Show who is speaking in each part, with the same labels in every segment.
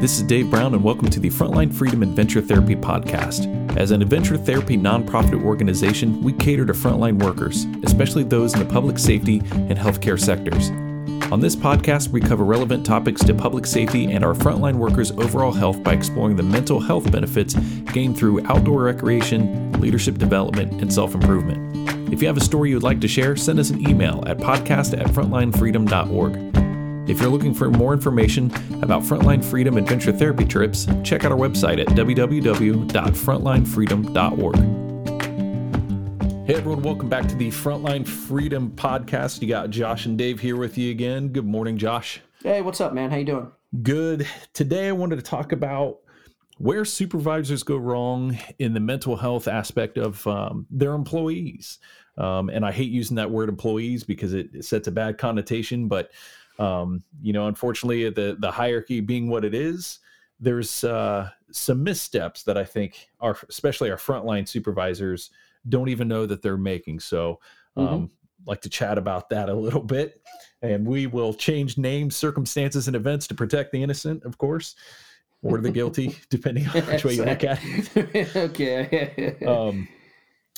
Speaker 1: This is Dave Brown, and welcome to the Frontline Freedom Adventure Therapy Podcast. As an adventure therapy nonprofit organization, we cater to frontline workers, especially those in the public safety and healthcare sectors. On this podcast, we cover relevant topics to public safety and our frontline workers' overall health by exploring the mental health benefits gained through outdoor recreation, leadership development, and self improvement. If you have a story you would like to share, send us an email at podcast at frontlinefreedom.org. If you're looking for more information about Frontline Freedom Adventure Therapy trips, check out our website at www.frontlinefreedom.org. Hey everyone, welcome back to the Frontline Freedom podcast. You got Josh and Dave here with you again. Good morning, Josh.
Speaker 2: Hey, what's up, man? How you doing?
Speaker 1: Good. Today I wanted to talk about where supervisors go wrong in the mental health aspect of um, their employees. Um, and I hate using that word employees because it, it sets a bad connotation, but um, you know, unfortunately, the the hierarchy being what it is, there's uh, some missteps that I think our, especially our frontline supervisors, don't even know that they're making. So, um, mm-hmm. like to chat about that a little bit, and we will change names, circumstances, and events to protect the innocent, of course, or the guilty, depending on which way you look at
Speaker 2: it. okay.
Speaker 1: um,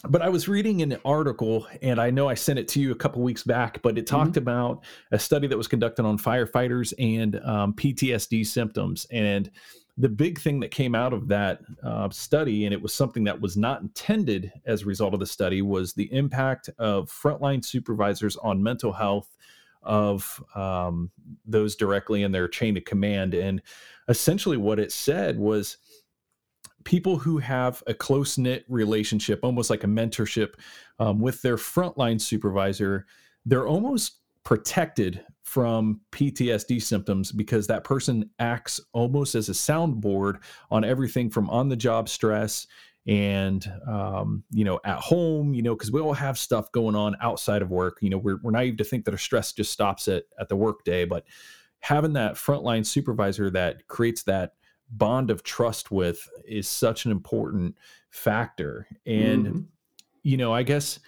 Speaker 1: but I was reading an article, and I know I sent it to you a couple weeks back, but it talked mm-hmm. about a study that was conducted on firefighters and um, PTSD symptoms. And the big thing that came out of that uh, study, and it was something that was not intended as a result of the study, was the impact of frontline supervisors on mental health of um, those directly in their chain of command. And essentially, what it said was people who have a close knit relationship, almost like a mentorship um, with their frontline supervisor, they're almost protected from PTSD symptoms because that person acts almost as a soundboard on everything from on the job stress and um, you know at home you know because we all have stuff going on outside of work. You know we're, we're naive to think that our stress just stops at at the work day but having that frontline supervisor that creates that bond of trust with is such an important factor. And mm-hmm. you know, I guess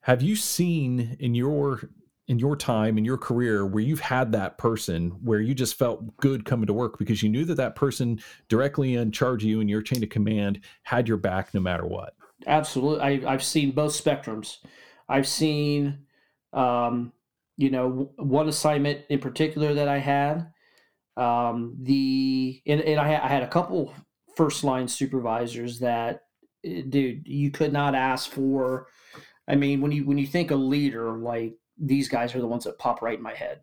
Speaker 1: have you seen in your in your time in your career where you've had that person where you just felt good coming to work because you knew that that person directly in charge of you and your chain of command had your back no matter what
Speaker 2: absolutely I, i've seen both spectrums i've seen um, you know one assignment in particular that i had um, the and, and I, I had a couple first line supervisors that, eh, dude, you could not ask for. I mean, when you when you think a leader, like these guys are the ones that pop right in my head.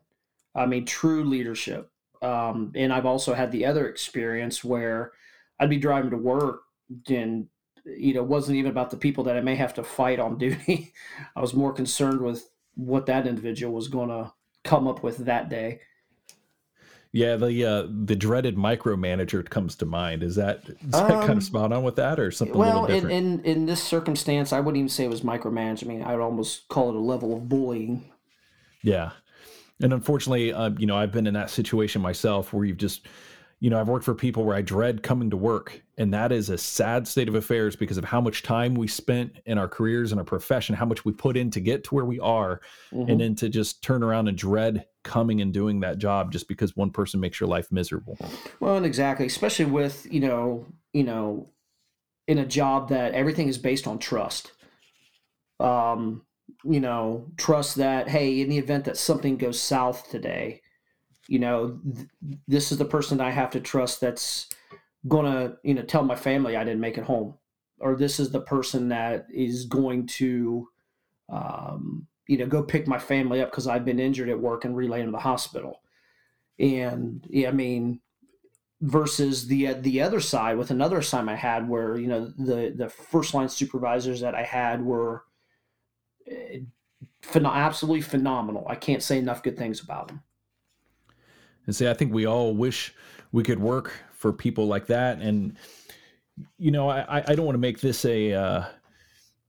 Speaker 2: I mean, true leadership. Um, and I've also had the other experience where I'd be driving to work and you know wasn't even about the people that I may have to fight on duty. I was more concerned with what that individual was going to come up with that day.
Speaker 1: Yeah, the uh, the dreaded micromanager comes to mind. Is that is that um, kind of spot on with that, or something?
Speaker 2: Well, in, in in this circumstance, I wouldn't even say it was micromanagement. I mean, I would almost call it a level of bullying.
Speaker 1: Yeah, and unfortunately, uh, you know, I've been in that situation myself where you've just you know, I've worked for people where I dread coming to work, and that is a sad state of affairs because of how much time we spent in our careers and our profession, how much we put in to get to where we are, mm-hmm. and then to just turn around and dread coming and doing that job just because one person makes your life miserable.
Speaker 2: Well, and exactly, especially with you know, you know, in a job that everything is based on trust. Um, you know, trust that hey, in the event that something goes south today, you know, th- this is the person I have to trust that's going to, you know, tell my family I didn't make it home. Or this is the person that is going to, um, you know, go pick my family up because I've been injured at work and relay them to the hospital. And yeah, I mean, versus the the other side with another assignment I had where you know the the first line supervisors that I had were eh, phen- absolutely phenomenal. I can't say enough good things about them
Speaker 1: and say, I think we all wish we could work for people like that. And, you know, I, I don't want to make this a, uh,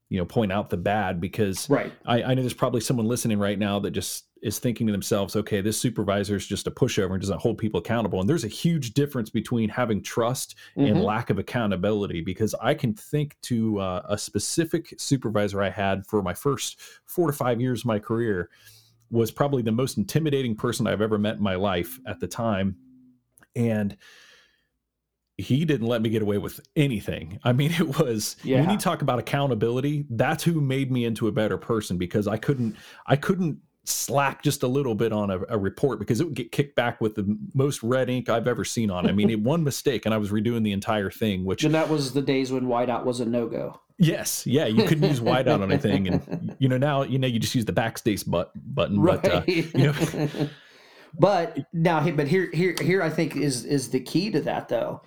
Speaker 1: you know, point out the bad because
Speaker 2: right.
Speaker 1: I, I know there's probably someone listening right now that just is thinking to themselves, okay, this supervisor is just a pushover and doesn't hold people accountable. And there's a huge difference between having trust mm-hmm. and lack of accountability because I can think to uh, a specific supervisor I had for my first four to five years of my career was probably the most intimidating person I've ever met in my life at the time. And he didn't let me get away with anything. I mean, it was yeah. when you talk about accountability, that's who made me into a better person because I couldn't I couldn't slack just a little bit on a, a, report because it would get kicked back with the most red ink I've ever seen on. It. I mean, it one mistake and I was redoing the entire thing. Which
Speaker 2: and that was the days when whiteout was a no go.
Speaker 1: Yes, yeah, you couldn't use whiteout on anything, and you know now you know you just use the backspace but, button, right. but uh, you know.
Speaker 2: but now, but here, here, here, I think is is the key to that though.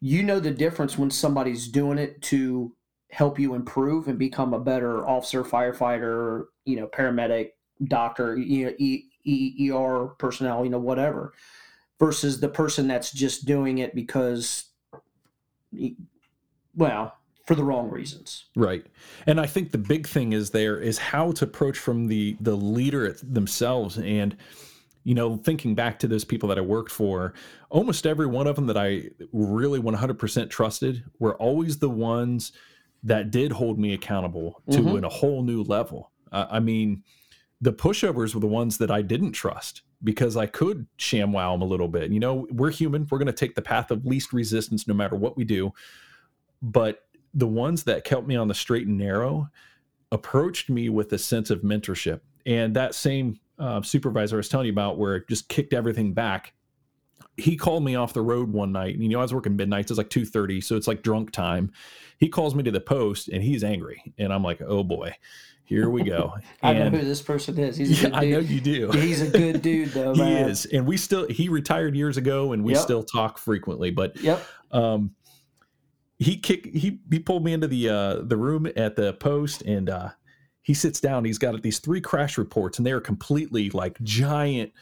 Speaker 2: You know the difference when somebody's doing it to help you improve and become a better officer, firefighter, you know, paramedic, doctor, you know, e, e, ER personnel, you know, whatever, versus the person that's just doing it because, well, for the wrong reasons.
Speaker 1: Right. And I think the big thing is there is how to approach from the the leader themselves and you know, thinking back to those people that I worked for, almost every one of them that I really 100% trusted were always the ones that did hold me accountable to mm-hmm. in a whole new level. Uh, I mean, the pushovers were the ones that I didn't trust because I could sham wow them a little bit. You know, we're human. We're going to take the path of least resistance no matter what we do. But the ones that kept me on the straight and narrow approached me with a sense of mentorship. And that same uh, supervisor I was telling you about, where it just kicked everything back, he called me off the road one night. And, you know, I was working midnights. It's like two thirty, so it's like drunk time. He calls me to the post, and he's angry, and I'm like, oh boy here we go.
Speaker 2: I know who this person is. He's
Speaker 1: yeah, I know you do.
Speaker 2: He's a good dude, though.
Speaker 1: he is, and we still he retired years ago, and we yep. still talk frequently. But
Speaker 2: yep. Um,
Speaker 1: he kick he he pulled me into the uh the room at the post, and uh, he sits down. He's got these three crash reports, and they are completely like giant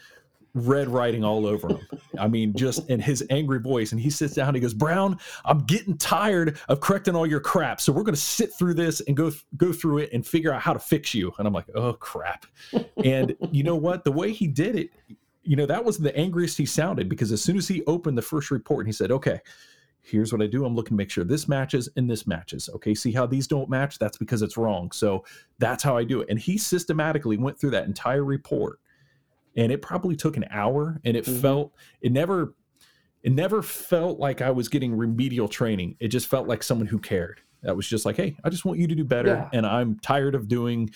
Speaker 1: red writing all over him. I mean, just in his angry voice. And he sits down. he goes, "Brown, I'm getting tired of correcting all your crap. So we're going to sit through this and go go through it and figure out how to fix you." And I'm like, "Oh crap!" and you know what? The way he did it, you know, that was the angriest he sounded because as soon as he opened the first report, and he said, "Okay." Here's what I do. I'm looking to make sure this matches and this matches. Okay, see how these don't match? That's because it's wrong. So that's how I do it. And he systematically went through that entire report and it probably took an hour and it mm-hmm. felt it never it never felt like I was getting remedial training. It just felt like someone who cared. That was just like, hey, I just want you to do better, yeah. and I'm tired of doing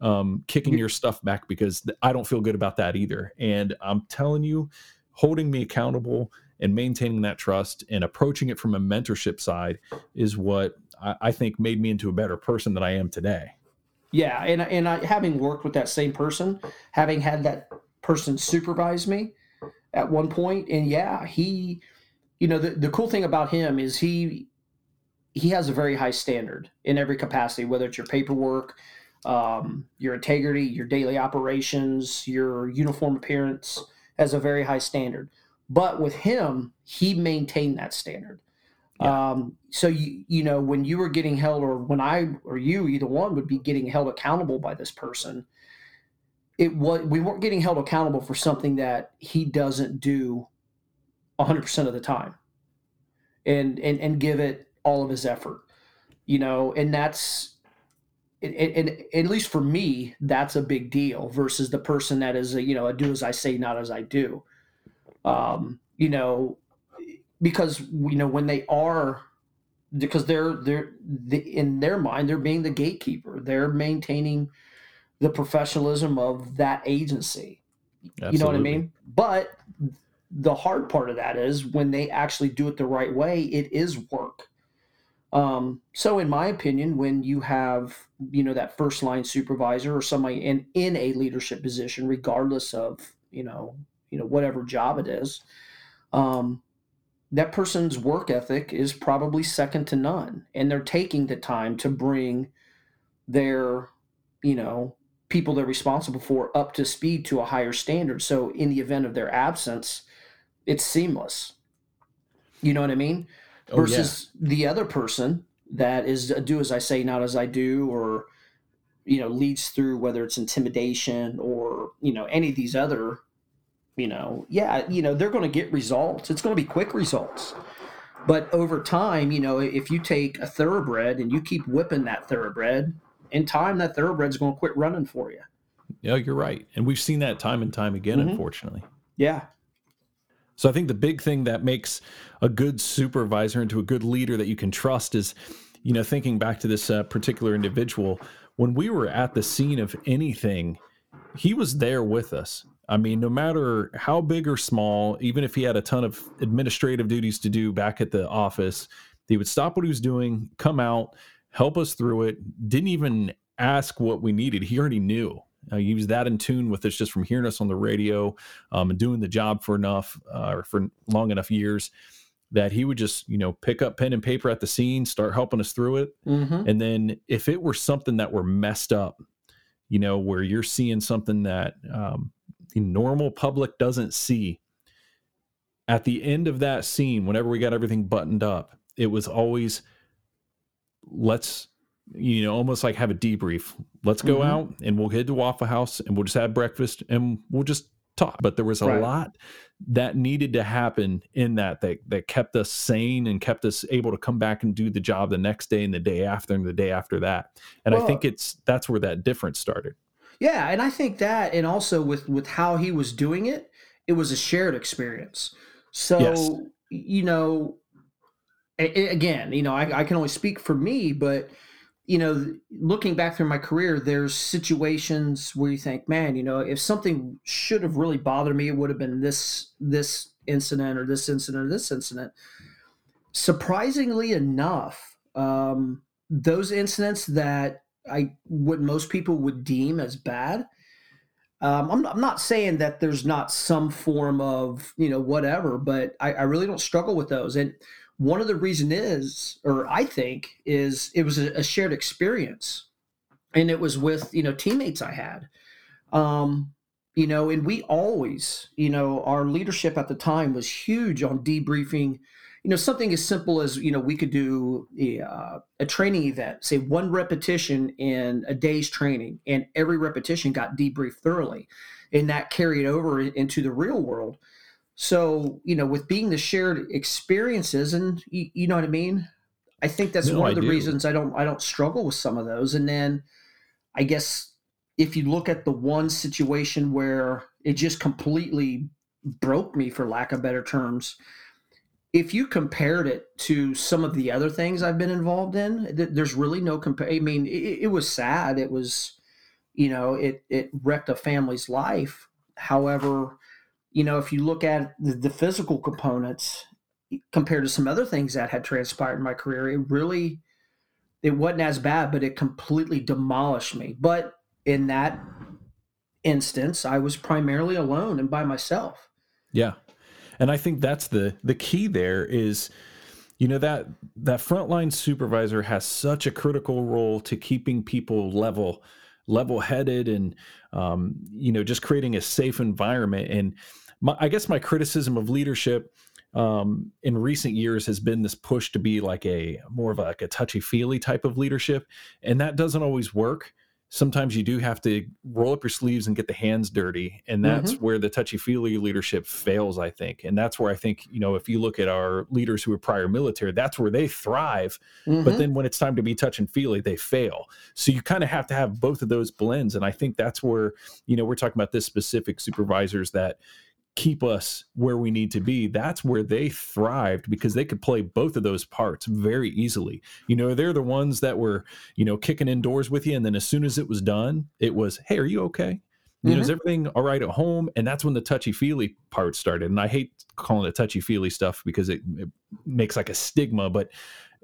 Speaker 1: um, kicking your stuff back because I don't feel good about that either. And I'm telling you, holding me accountable and maintaining that trust and approaching it from a mentorship side is what I, I think made me into a better person than I am today.
Speaker 2: Yeah, and and I, having worked with that same person, having had that person supervise me at one point and yeah he you know the, the cool thing about him is he he has a very high standard in every capacity whether it's your paperwork um, your integrity your daily operations your uniform appearance has a very high standard but with him he maintained that standard yeah. um, so you you know when you were getting held or when i or you either one would be getting held accountable by this person it was we weren't getting held accountable for something that he doesn't do 100% of the time and and and give it all of his effort you know and that's and, and, and, at least for me that's a big deal versus the person that is a, you know a do as i say not as i do um you know because you know when they are because they're they're in their mind they're being the gatekeeper they're maintaining the professionalism of that agency. Absolutely. You know what I mean? But the hard part of that is when they actually do it the right way, it is work. Um, so, in my opinion, when you have you know that first line supervisor or somebody in in a leadership position, regardless of you know you know whatever job it is, um, that person's work ethic is probably second to none, and they're taking the time to bring their you know people they're responsible for up to speed to a higher standard. So in the event of their absence, it's seamless. You know what I mean? Oh, Versus yeah. the other person that is do as I say, not as I do, or you know, leads through whether it's intimidation or you know any of these other, you know, yeah, you know, they're going to get results. It's going to be quick results. But over time, you know, if you take a thoroughbred and you keep whipping that thoroughbred, in time that thoroughbred's going to quit running for you.
Speaker 1: Yeah, you're right, and we've seen that time and time again, mm-hmm. unfortunately.
Speaker 2: Yeah.
Speaker 1: So I think the big thing that makes a good supervisor into a good leader that you can trust is, you know, thinking back to this uh, particular individual, when we were at the scene of anything, he was there with us. I mean, no matter how big or small, even if he had a ton of administrative duties to do back at the office, he would stop what he was doing, come out, help us through it, didn't even ask what we needed. He already knew. Uh, he was that in tune with us just from hearing us on the radio um, and doing the job for enough uh, or for long enough years that he would just you know pick up pen and paper at the scene start helping us through it mm-hmm. and then if it were something that were messed up you know where you're seeing something that um, the normal public doesn't see at the end of that scene whenever we got everything buttoned up it was always let's you know, almost like have a debrief. Let's go mm-hmm. out and we'll head to Waffle House and we'll just have breakfast and we'll just talk. But there was a right. lot that needed to happen in that, that that kept us sane and kept us able to come back and do the job the next day and the day after and the day after that. And well, I think it's that's where that difference started.
Speaker 2: Yeah, and I think that and also with with how he was doing it, it was a shared experience. So, yes. you know, again, you know, I, I can only speak for me, but you know, looking back through my career, there's situations where you think, man, you know, if something should have really bothered me, it would have been this this incident or this incident or this incident. Surprisingly enough, um, those incidents that I what most people would deem as bad. Um, I'm, I'm, not saying that there's not some form of you know whatever, but I, I really don't struggle with those. And one of the reason is, or I think, is it was a, a shared experience, and it was with you know teammates I had. Um, you know, and we always, you know, our leadership at the time was huge on debriefing. You know, something as simple as you know we could do a, uh, a training event, say one repetition in a day's training, and every repetition got debriefed thoroughly, and that carried over into the real world. So, you know, with being the shared experiences and you, you know what I mean? I think that's no, one of the do. reasons I don't I don't struggle with some of those. And then I guess if you look at the one situation where it just completely broke me for lack of better terms, if you compared it to some of the other things I've been involved in, there's really no compare. I mean, it, it was sad. It was, you know, it it wrecked a family's life. However, you know, if you look at the, the physical components compared to some other things that had transpired in my career, it really it wasn't as bad, but it completely demolished me. But in that instance, I was primarily alone and by myself.
Speaker 1: Yeah. And I think that's the the key there is you know that that frontline supervisor has such a critical role to keeping people level level headed and um, you know just creating a safe environment and my, I guess my criticism of leadership um, in recent years has been this push to be like a more of like a touchy feely type of leadership, and that doesn't always work. Sometimes you do have to roll up your sleeves and get the hands dirty, and that's mm-hmm. where the touchy feely leadership fails, I think. And that's where I think you know if you look at our leaders who are prior military, that's where they thrive. Mm-hmm. But then when it's time to be touch and feely, they fail. So you kind of have to have both of those blends, and I think that's where you know we're talking about this specific supervisors that keep us where we need to be that's where they thrived because they could play both of those parts very easily. You know they're the ones that were you know kicking indoors with you and then as soon as it was done it was hey are you okay? You mm-hmm. know is everything all right at home? And that's when the touchy feely part started and i hate calling it touchy feely stuff because it, it makes like a stigma but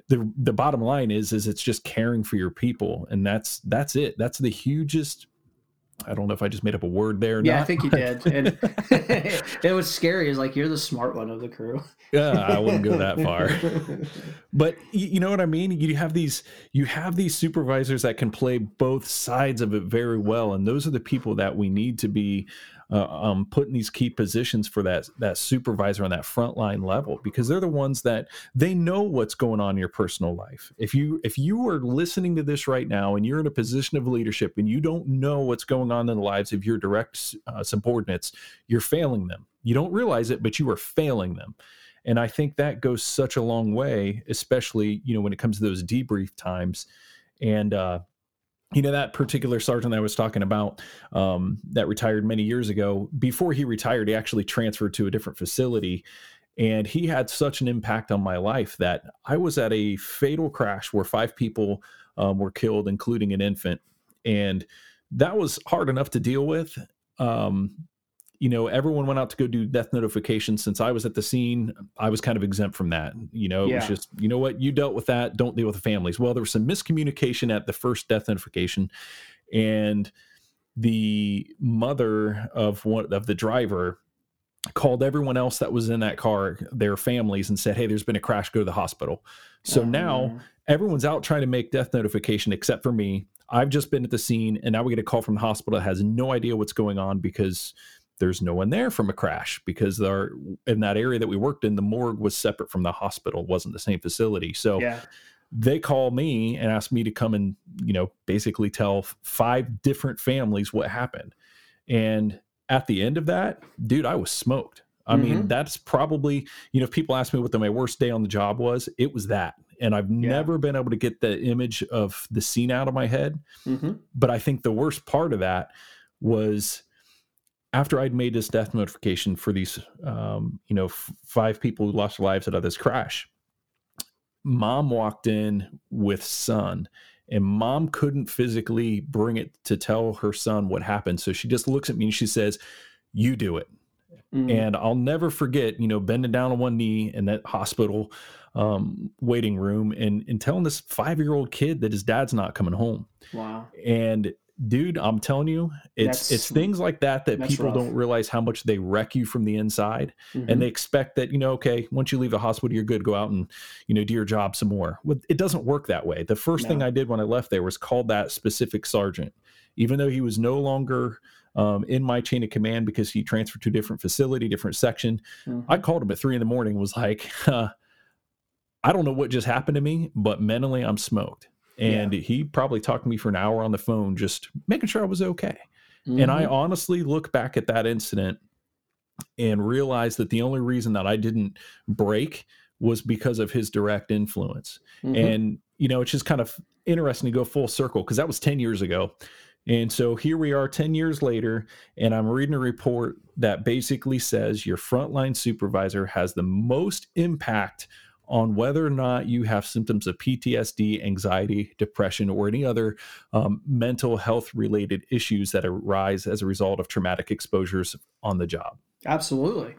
Speaker 1: the the bottom line is is it's just caring for your people and that's that's it. That's the hugest I don't know if I just made up a word there.
Speaker 2: yeah,
Speaker 1: not,
Speaker 2: I think you did. And it was scary. It's like you're the smart one of the crew.
Speaker 1: yeah, I wouldn't go that far. but you know what I mean? You have these you have these supervisors that can play both sides of it very well, and those are the people that we need to be uh, um, put in these key positions for that that supervisor on that frontline level because they're the ones that they know what's going on in your personal life. If you if you are listening to this right now and you're in a position of leadership and you don't know what's going on in the lives of your direct uh, subordinates, you're failing them. You don't realize it, but you are failing them. And I think that goes such a long way, especially you know when it comes to those debrief times. And uh, you know that particular sergeant I was talking about um, that retired many years ago. Before he retired, he actually transferred to a different facility, and he had such an impact on my life that I was at a fatal crash where five people um, were killed, including an infant, and that was hard enough to deal with. Um, you know, everyone went out to go do death notification. Since I was at the scene, I was kind of exempt from that. You know, it yeah. was just, you know what, you dealt with that. Don't deal with the families. Well, there was some miscommunication at the first death notification, and the mother of one of the driver called everyone else that was in that car, their families, and said, "Hey, there's been a crash. Go to the hospital." So oh, now man. everyone's out trying to make death notification except for me. I've just been at the scene, and now we get a call from the hospital that has no idea what's going on because there's no one there from a crash because there in that area that we worked in the morgue was separate from the hospital wasn't the same facility so yeah. they call me and ask me to come and you know basically tell five different families what happened and at the end of that dude i was smoked i mm-hmm. mean that's probably you know if people ask me what the, my worst day on the job was it was that and i've yeah. never been able to get the image of the scene out of my head mm-hmm. but i think the worst part of that was after I'd made this death notification for these, um, you know, f- five people who lost their lives out of this crash, mom walked in with son, and mom couldn't physically bring it to tell her son what happened. So she just looks at me and she says, "You do it." Mm-hmm. And I'll never forget, you know, bending down on one knee in that hospital um, waiting room and, and telling this five year old kid that his dad's not coming home.
Speaker 2: Wow.
Speaker 1: And dude i'm telling you it's that's, it's things like that that people rough. don't realize how much they wreck you from the inside mm-hmm. and they expect that you know okay once you leave the hospital you're good go out and you know do your job some more it doesn't work that way the first no. thing i did when i left there was called that specific sergeant even though he was no longer um, in my chain of command because he transferred to a different facility different section mm-hmm. i called him at three in the morning was like uh, i don't know what just happened to me but mentally i'm smoked and yeah. he probably talked to me for an hour on the phone just making sure i was okay mm-hmm. and i mm-hmm. honestly look back at that incident and realize that the only reason that i didn't break was because of his direct influence mm-hmm. and you know it's just kind of interesting to go full circle because that was 10 years ago and so here we are 10 years later, and I'm reading a report that basically says your frontline supervisor has the most impact on whether or not you have symptoms of PTSD, anxiety, depression, or any other um, mental health related issues that arise as a result of traumatic exposures on the job.
Speaker 2: Absolutely.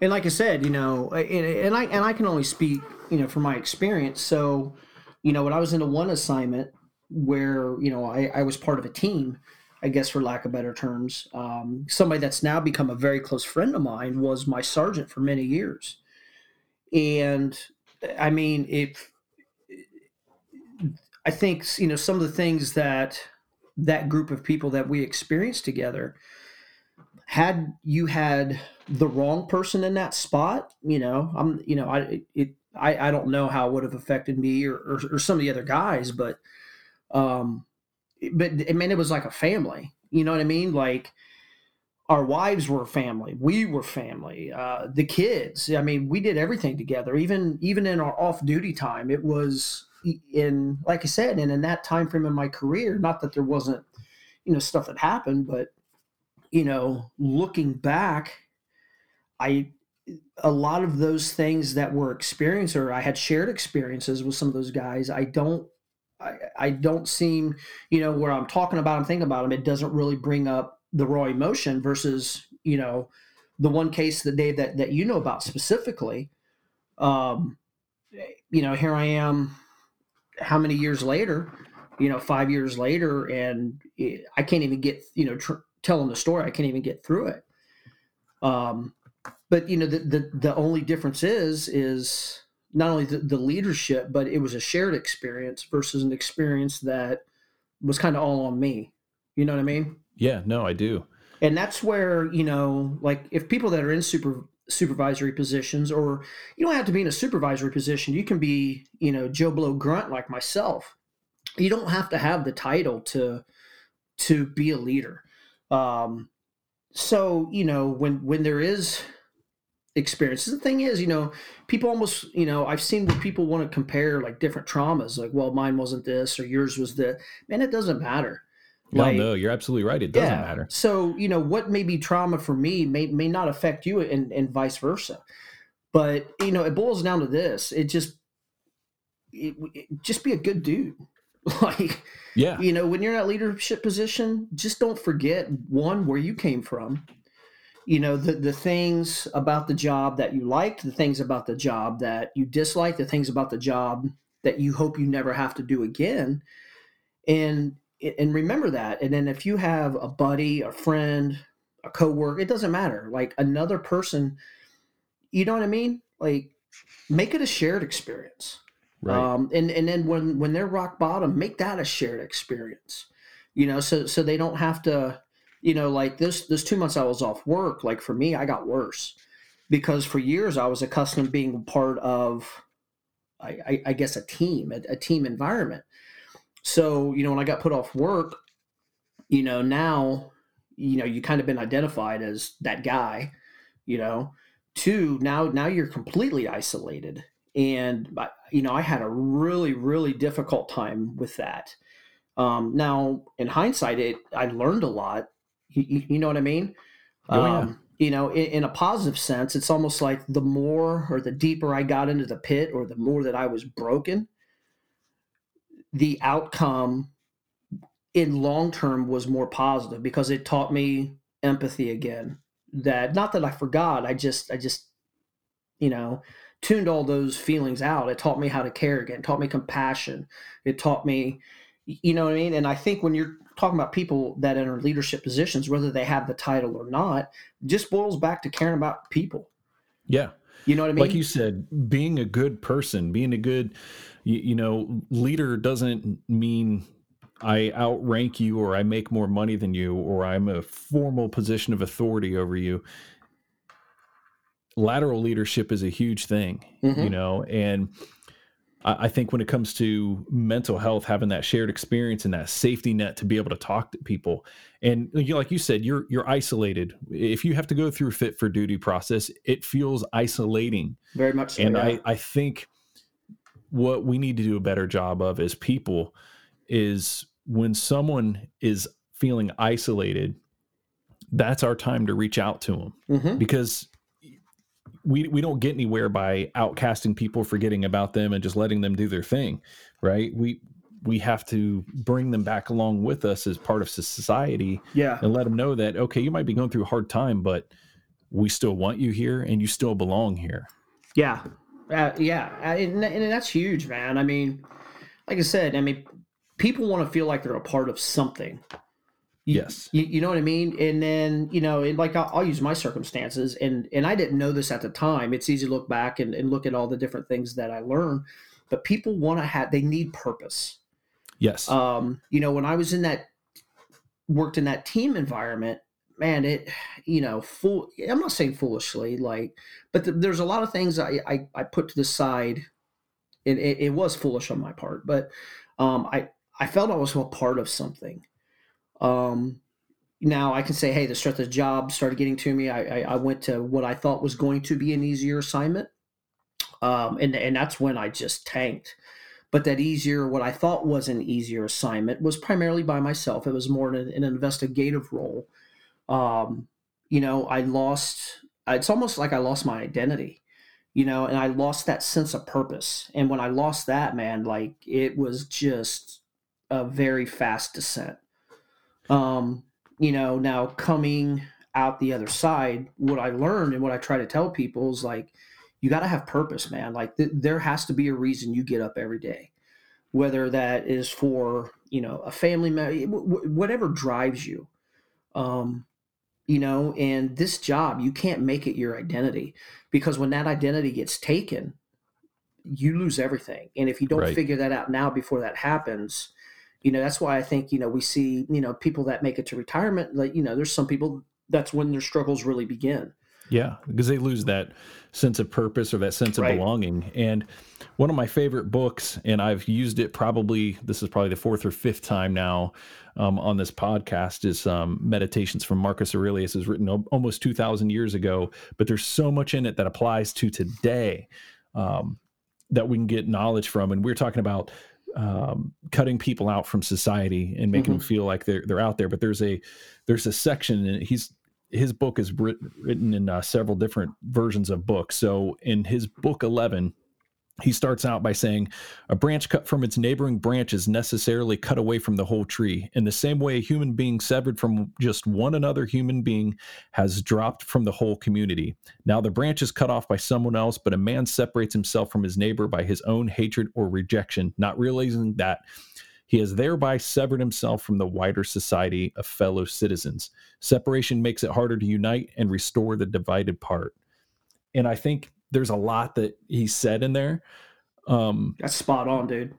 Speaker 2: And like I said, you know, and, I and I can only speak, you know, from my experience. So, you know, when I was in a one assignment where, you know, I, I was part of a team, I guess for lack of better terms, um, somebody that's now become a very close friend of mine was my sergeant for many years. And I mean, if I think you know some of the things that that group of people that we experienced together had you had the wrong person in that spot you know i'm you know i it i, I don't know how it would have affected me or, or, or some of the other guys but um but i mean it was like a family you know what i mean? Like our wives were family we were family uh, the kids i mean we did everything together. Even even in our off duty time it was in like i said and in that time frame in my career not that there wasn't you know stuff that happened but you know looking back i a lot of those things that were experienced or i had shared experiences with some of those guys i don't I, I don't seem you know where i'm talking about them thinking about them it doesn't really bring up the raw emotion versus you know the one case that Dave that that you know about specifically. Um, you know, here I am, how many years later? You know, five years later, and it, I can't even get you know tr- telling the story. I can't even get through it. Um, but you know, the the the only difference is is not only the, the leadership, but it was a shared experience versus an experience that was kind of all on me. You know what I mean?
Speaker 1: Yeah, no, I do.
Speaker 2: And that's where, you know, like if people that are in super supervisory positions or you don't have to be in a supervisory position, you can be, you know, Joe Blow grunt like myself. You don't have to have the title to to be a leader. Um so, you know, when when there is experiences. The thing is, you know, people almost, you know, I've seen where people want to compare like different traumas, like, well, mine wasn't this or yours was the man, it doesn't matter.
Speaker 1: Like, no, no, you're absolutely right. It doesn't yeah. matter.
Speaker 2: So, you know, what may be trauma for me may may not affect you and, and vice versa. But, you know, it boils down to this. It just it, it, just be a good dude. like
Speaker 1: yeah.
Speaker 2: You know, when you're in that leadership position, just don't forget one where you came from you know the the things about the job that you liked the things about the job that you disliked the things about the job that you hope you never have to do again and and remember that and then if you have a buddy a friend a coworker it doesn't matter like another person you know what i mean like make it a shared experience right. um and and then when when they're rock bottom make that a shared experience you know so so they don't have to you know, like this this two months I was off work, like for me, I got worse because for years I was accustomed being part of, I, I, I guess, a team, a, a team environment. So you know, when I got put off work, you know, now, you know, you kind of been identified as that guy, you know. Two, now now you're completely isolated, and you know, I had a really really difficult time with that. Um, now, in hindsight, it I learned a lot you, you know what I mean? Oh, yeah. Um, you know, in, in, a positive sense, it's almost like the more or the deeper I got into the pit or the more that I was broken, the outcome in long term was more positive because it taught me empathy again. That not that I forgot, I just I just you know tuned all those feelings out. It taught me how to care again. It taught me compassion. It taught me, you know what I mean. And I think when you're talking about people that enter leadership positions, whether they have the title or not, just boils back to caring about people.
Speaker 1: Yeah.
Speaker 2: You know what I mean?
Speaker 1: Like you said, being a good person, being a good, you, you know, leader doesn't mean I outrank you or I make more money than you or I'm a formal position of authority over you. Lateral leadership is a huge thing, mm-hmm. you know, and I think when it comes to mental health, having that shared experience and that safety net to be able to talk to people, and you know, like you said, you're you're isolated. If you have to go through a fit for duty process, it feels isolating.
Speaker 2: Very much so.
Speaker 1: And
Speaker 2: yeah.
Speaker 1: I I think what we need to do a better job of as people is when someone is feeling isolated, that's our time to reach out to them mm-hmm. because we we don't get anywhere by outcasting people, forgetting about them, and just letting them do their thing, right? We we have to bring them back along with us as part of society,
Speaker 2: yeah,
Speaker 1: and let them know that okay, you might be going through a hard time, but we still want you here, and you still belong here.
Speaker 2: Yeah, uh, yeah, uh, and, and that's huge, man. I mean, like I said, I mean, people want to feel like they're a part of something you,
Speaker 1: yes.
Speaker 2: You, you, know what I mean? And then, you know, like I'll, I'll, use my circumstances and, and I didn't know this at the time. It's easy to look back and, and look at all the different things that I learned, but people want to have, they need purpose.
Speaker 1: Yes.
Speaker 2: Um, you know, when I was in that, worked in that team environment, man, it, you know, full, I'm not saying foolishly, like, but the, there's a lot of things I, I, I put to the side and it, it was foolish on my part, but um, I, I felt I was a part of something um, now I can say, hey, the stress of the job started getting to me. I, I, I, went to what I thought was going to be an easier assignment. Um, and, and that's when I just tanked. But that easier, what I thought was an easier assignment was primarily by myself. It was more an, an investigative role. Um, you know, I lost, it's almost like I lost my identity, you know, and I lost that sense of purpose. And when I lost that, man, like it was just a very fast descent. Um, you know, now coming out the other side, what I learned and what I try to tell people is like, you got to have purpose, man. Like th- there has to be a reason you get up every day, whether that is for you know a family member, w- whatever drives you. Um, you know, and this job you can't make it your identity because when that identity gets taken, you lose everything. And if you don't right. figure that out now before that happens, you know that's why i think you know we see you know people that make it to retirement like you know there's some people that's when their struggles really begin
Speaker 1: Yeah, because they lose that sense of purpose or that sense of right. belonging. And one of my favorite books, and I've used it probably, this is probably the fourth or fifth time now um, on this podcast, is um, Meditations from Marcus Aurelius. is written almost 2,000 years ago, but there's so much in it that applies to today um, that we can get knowledge from. And we're talking about um, cutting people out from society and making mm-hmm. them feel like they're they're out there. But there's a there's a section, and he's his book is written in uh, several different versions of books. So in his book 11, he starts out by saying, A branch cut from its neighboring branch is necessarily cut away from the whole tree. In the same way, a human being severed from just one another human being has dropped from the whole community. Now the branch is cut off by someone else, but a man separates himself from his neighbor by his own hatred or rejection, not realizing that he has thereby severed himself from the wider society of fellow citizens. Separation makes it harder to unite and restore the divided part. And I think there's a lot that he said in there.
Speaker 2: Um, That's spot on, dude.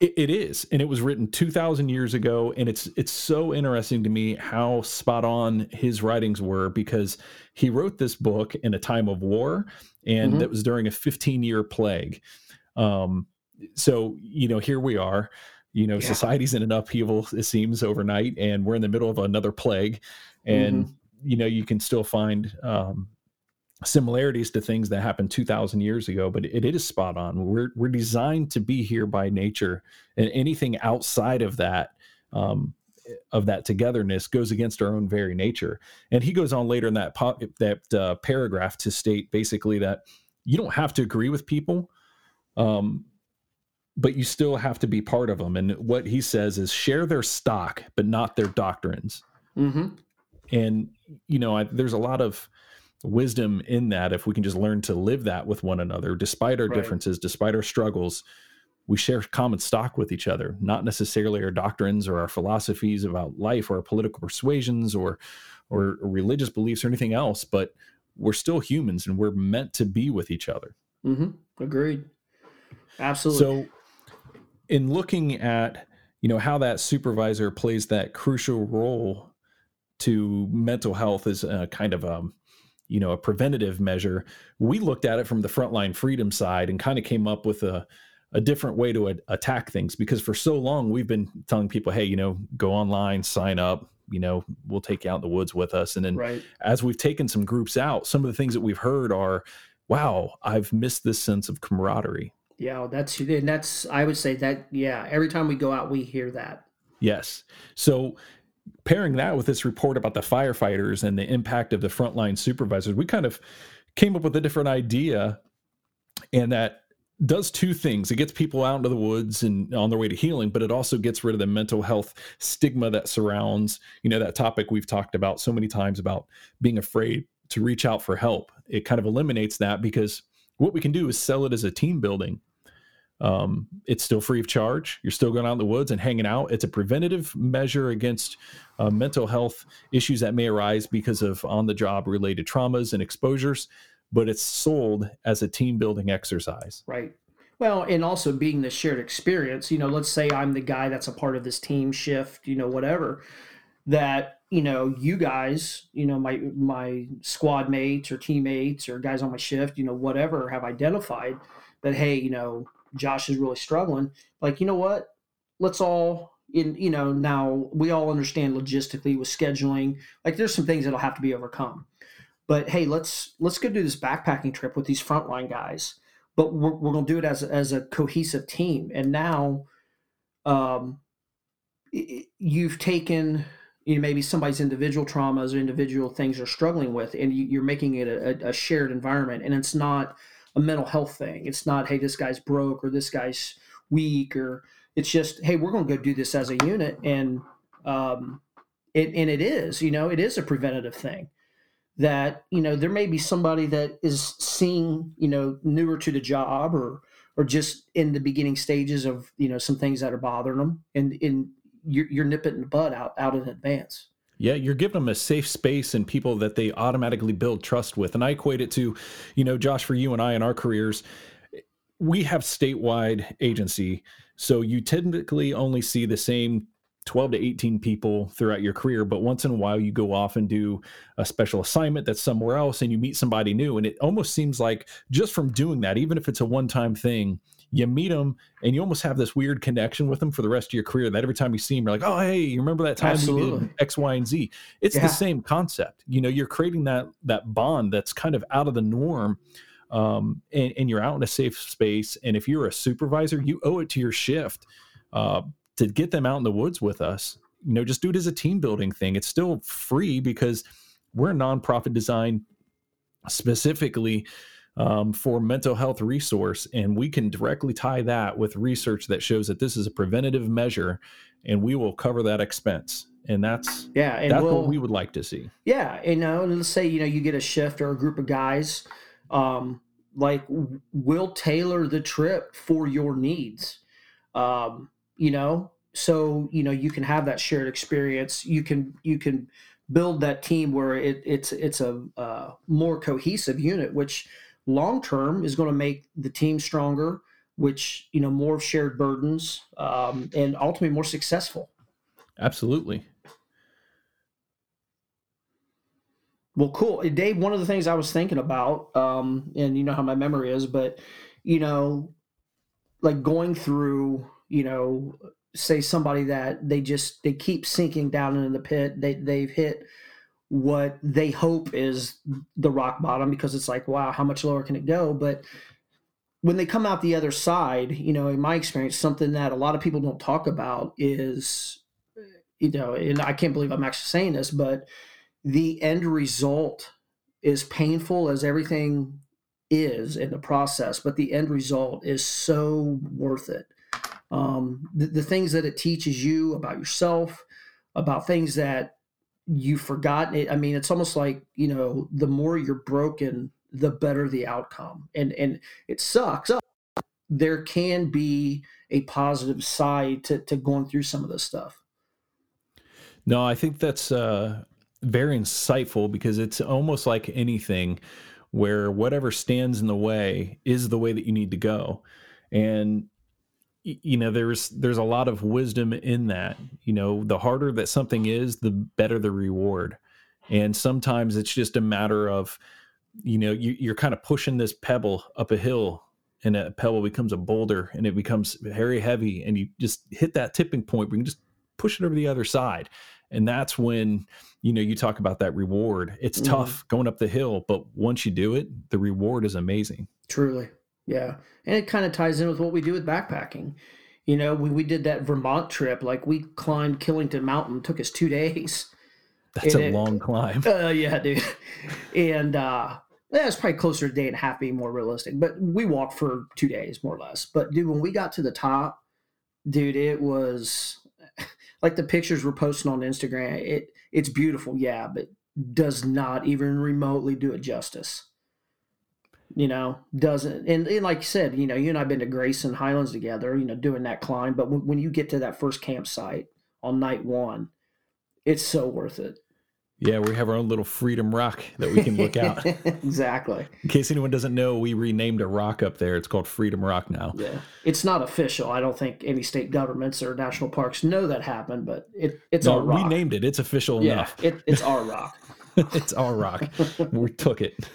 Speaker 1: It, it is, and it was written two thousand years ago, and it's it's so interesting to me how spot on his writings were because he wrote this book in a time of war, and mm-hmm. that was during a fifteen year plague. Um, so you know, here we are you know yeah. society's in an upheaval it seems overnight and we're in the middle of another plague and mm-hmm. you know you can still find um, similarities to things that happened 2000 years ago but it, it is spot on we're we're designed to be here by nature and anything outside of that um, of that togetherness goes against our own very nature and he goes on later in that po- that uh, paragraph to state basically that you don't have to agree with people um, but you still have to be part of them. And what he says is share their stock, but not their doctrines. Mm-hmm. And, you know, I, there's a lot of wisdom in that if we can just learn to live that with one another, despite our right. differences, despite our struggles. We share common stock with each other, not necessarily our doctrines or our philosophies about life or our political persuasions or, or religious beliefs or anything else, but we're still humans and we're meant to be with each other.
Speaker 2: Mm-hmm. Agreed. Absolutely.
Speaker 1: So in looking at you know how that supervisor plays that crucial role to mental health is a kind of a you know a preventative measure we looked at it from the frontline freedom side and kind of came up with a a different way to a- attack things because for so long we've been telling people hey you know go online sign up you know we'll take you out in the woods with us and then right. as we've taken some groups out some of the things that we've heard are wow i've missed this sense of camaraderie
Speaker 2: yeah, that's and that's I would say that yeah, every time we go out we hear that.
Speaker 1: Yes. So pairing that with this report about the firefighters and the impact of the frontline supervisors, we kind of came up with a different idea and that does two things. It gets people out into the woods and on their way to healing, but it also gets rid of the mental health stigma that surrounds, you know, that topic we've talked about so many times about being afraid to reach out for help. It kind of eliminates that because what we can do is sell it as a team building um, it's still free of charge. You're still going out in the woods and hanging out. It's a preventative measure against uh, mental health issues that may arise because of on the job related traumas and exposures, but it's sold as a team building exercise.
Speaker 2: Right. Well, and also being the shared experience, you know, let's say I'm the guy that's a part of this team shift, you know, whatever, that, you know, you guys, you know, my my squad mates or teammates or guys on my shift, you know, whatever have identified that, hey, you know, Josh is really struggling. Like, you know what? Let's all in you know now we all understand logistically with scheduling like there's some things that'll have to be overcome but hey let's let's go do this backpacking trip with these frontline guys but we're, we're going to do it as, as a cohesive team and now um, you've taken you know maybe somebody's individual traumas or individual things they're struggling with and you, are making it a, a shared environment and it's not a mental health thing. It's not, hey, this guy's broke or this guy's weak or it's just, hey, we're going to go do this as a unit. And, um, it, and it is, you know, it is a preventative thing that, you know, there may be somebody that is seeing, you know, newer to the job or, or just in the beginning stages of, you know, some things that are bothering them and, and you're, you're nipping the bud out, out in advance.
Speaker 1: Yeah, you're giving them a safe space and people that they automatically build trust with. And I equate it to, you know, Josh, for you and I in our careers, we have statewide agency. So you typically only see the same 12 to 18 people throughout your career, but once in a while you go off and do a special assignment that's somewhere else and you meet somebody new. And it almost seems like just from doing that, even if it's a one time thing, you meet them and you almost have this weird connection with them for the rest of your career that every time you see them, you're like, oh, hey, you remember that time Absolutely. we did X, Y, and Z? It's yeah. the same concept. You know, you're creating that that bond that's kind of out of the norm. Um, and, and you're out in a safe space. And if you're a supervisor, you owe it to your shift uh, to get them out in the woods with us. You know, just do it as a team building thing. It's still free because we're a nonprofit design specifically um, for mental health resource, and we can directly tie that with research that shows that this is a preventative measure, and we will cover that expense. And that's
Speaker 2: yeah, and
Speaker 1: that's
Speaker 2: we'll,
Speaker 1: what we would like to see.
Speaker 2: Yeah, you know, let's say you know you get a shift or a group of guys, um, like we'll tailor the trip for your needs um, you know so you know you can have that shared experience you can you can build that team where it, it's it's a uh, more cohesive unit which long term is going to make the team stronger which you know more shared burdens um, and ultimately more successful
Speaker 1: absolutely
Speaker 2: well cool dave one of the things i was thinking about um, and you know how my memory is but you know like going through, you know, say somebody that they just they keep sinking down into the pit. They they've hit what they hope is the rock bottom because it's like, wow, how much lower can it go? But when they come out the other side, you know, in my experience, something that a lot of people don't talk about is, you know, and I can't believe I'm actually saying this, but the end result is painful as everything is in the process, but the end result is so worth it. Um, the, the things that it teaches you about yourself, about things that you've forgotten. It. I mean, it's almost like you know, the more you're broken, the better the outcome, and and it sucks. There can be a positive side to to going through some of this stuff.
Speaker 1: No, I think that's uh, very insightful because it's almost like anything where whatever stands in the way is the way that you need to go and you know there's there's a lot of wisdom in that. You know the harder that something is the better the reward. And sometimes it's just a matter of you know you, you're kind of pushing this pebble up a hill and a pebble becomes a boulder and it becomes very heavy and you just hit that tipping point you can just push it over the other side. And that's when you know you talk about that reward. It's mm-hmm. tough going up the hill but once you do it the reward is amazing.
Speaker 2: Truly yeah. And it kind of ties in with what we do with backpacking. You know when we did that vermont trip like we climbed killington mountain took us two days.
Speaker 1: That's and a it, long climb.
Speaker 2: Uh, yeah dude. And uh yeah, it's probably closer to a day and a half being more realistic but we walked for two days more or less. But dude when we got to the top dude it was like the pictures we're posting on Instagram, it it's beautiful, yeah, but does not even remotely do it justice. You know, doesn't and, and like you said, you know, you and I've been to Grayson Highlands together, you know, doing that climb. But when, when you get to that first campsite on night one, it's so worth it.
Speaker 1: Yeah, we have our own little Freedom Rock that we can look out.
Speaker 2: exactly.
Speaker 1: In case anyone doesn't know, we renamed a rock up there. It's called Freedom Rock now.
Speaker 2: Yeah, it's not official. I don't think any state governments or national parks know that happened, but it, it's no, our rock.
Speaker 1: We named it. It's official
Speaker 2: yeah,
Speaker 1: enough.
Speaker 2: It, it's our rock.
Speaker 1: it's our rock. we took it.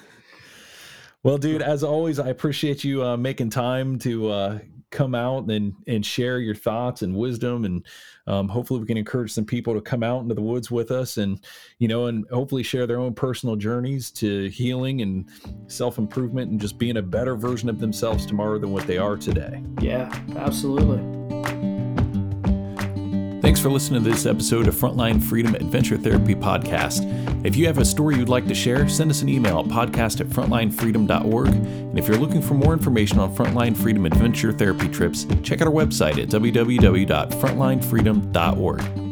Speaker 1: Well, dude, as always, I appreciate you uh, making time to uh, come out and and share your thoughts and wisdom and um, hopefully we can encourage some people to come out into the woods with us and you know and hopefully share their own personal journeys to healing and self-improvement and just being a better version of themselves tomorrow than what they are today.
Speaker 2: Yeah absolutely
Speaker 1: Thanks for listening to this episode of Frontline Freedom Adventure Therapy Podcast. If you have a story you'd like to share, send us an email at podcast at frontlinefreedom.org. And if you're looking for more information on Frontline Freedom Adventure Therapy trips, check out our website at www.frontlinefreedom.org.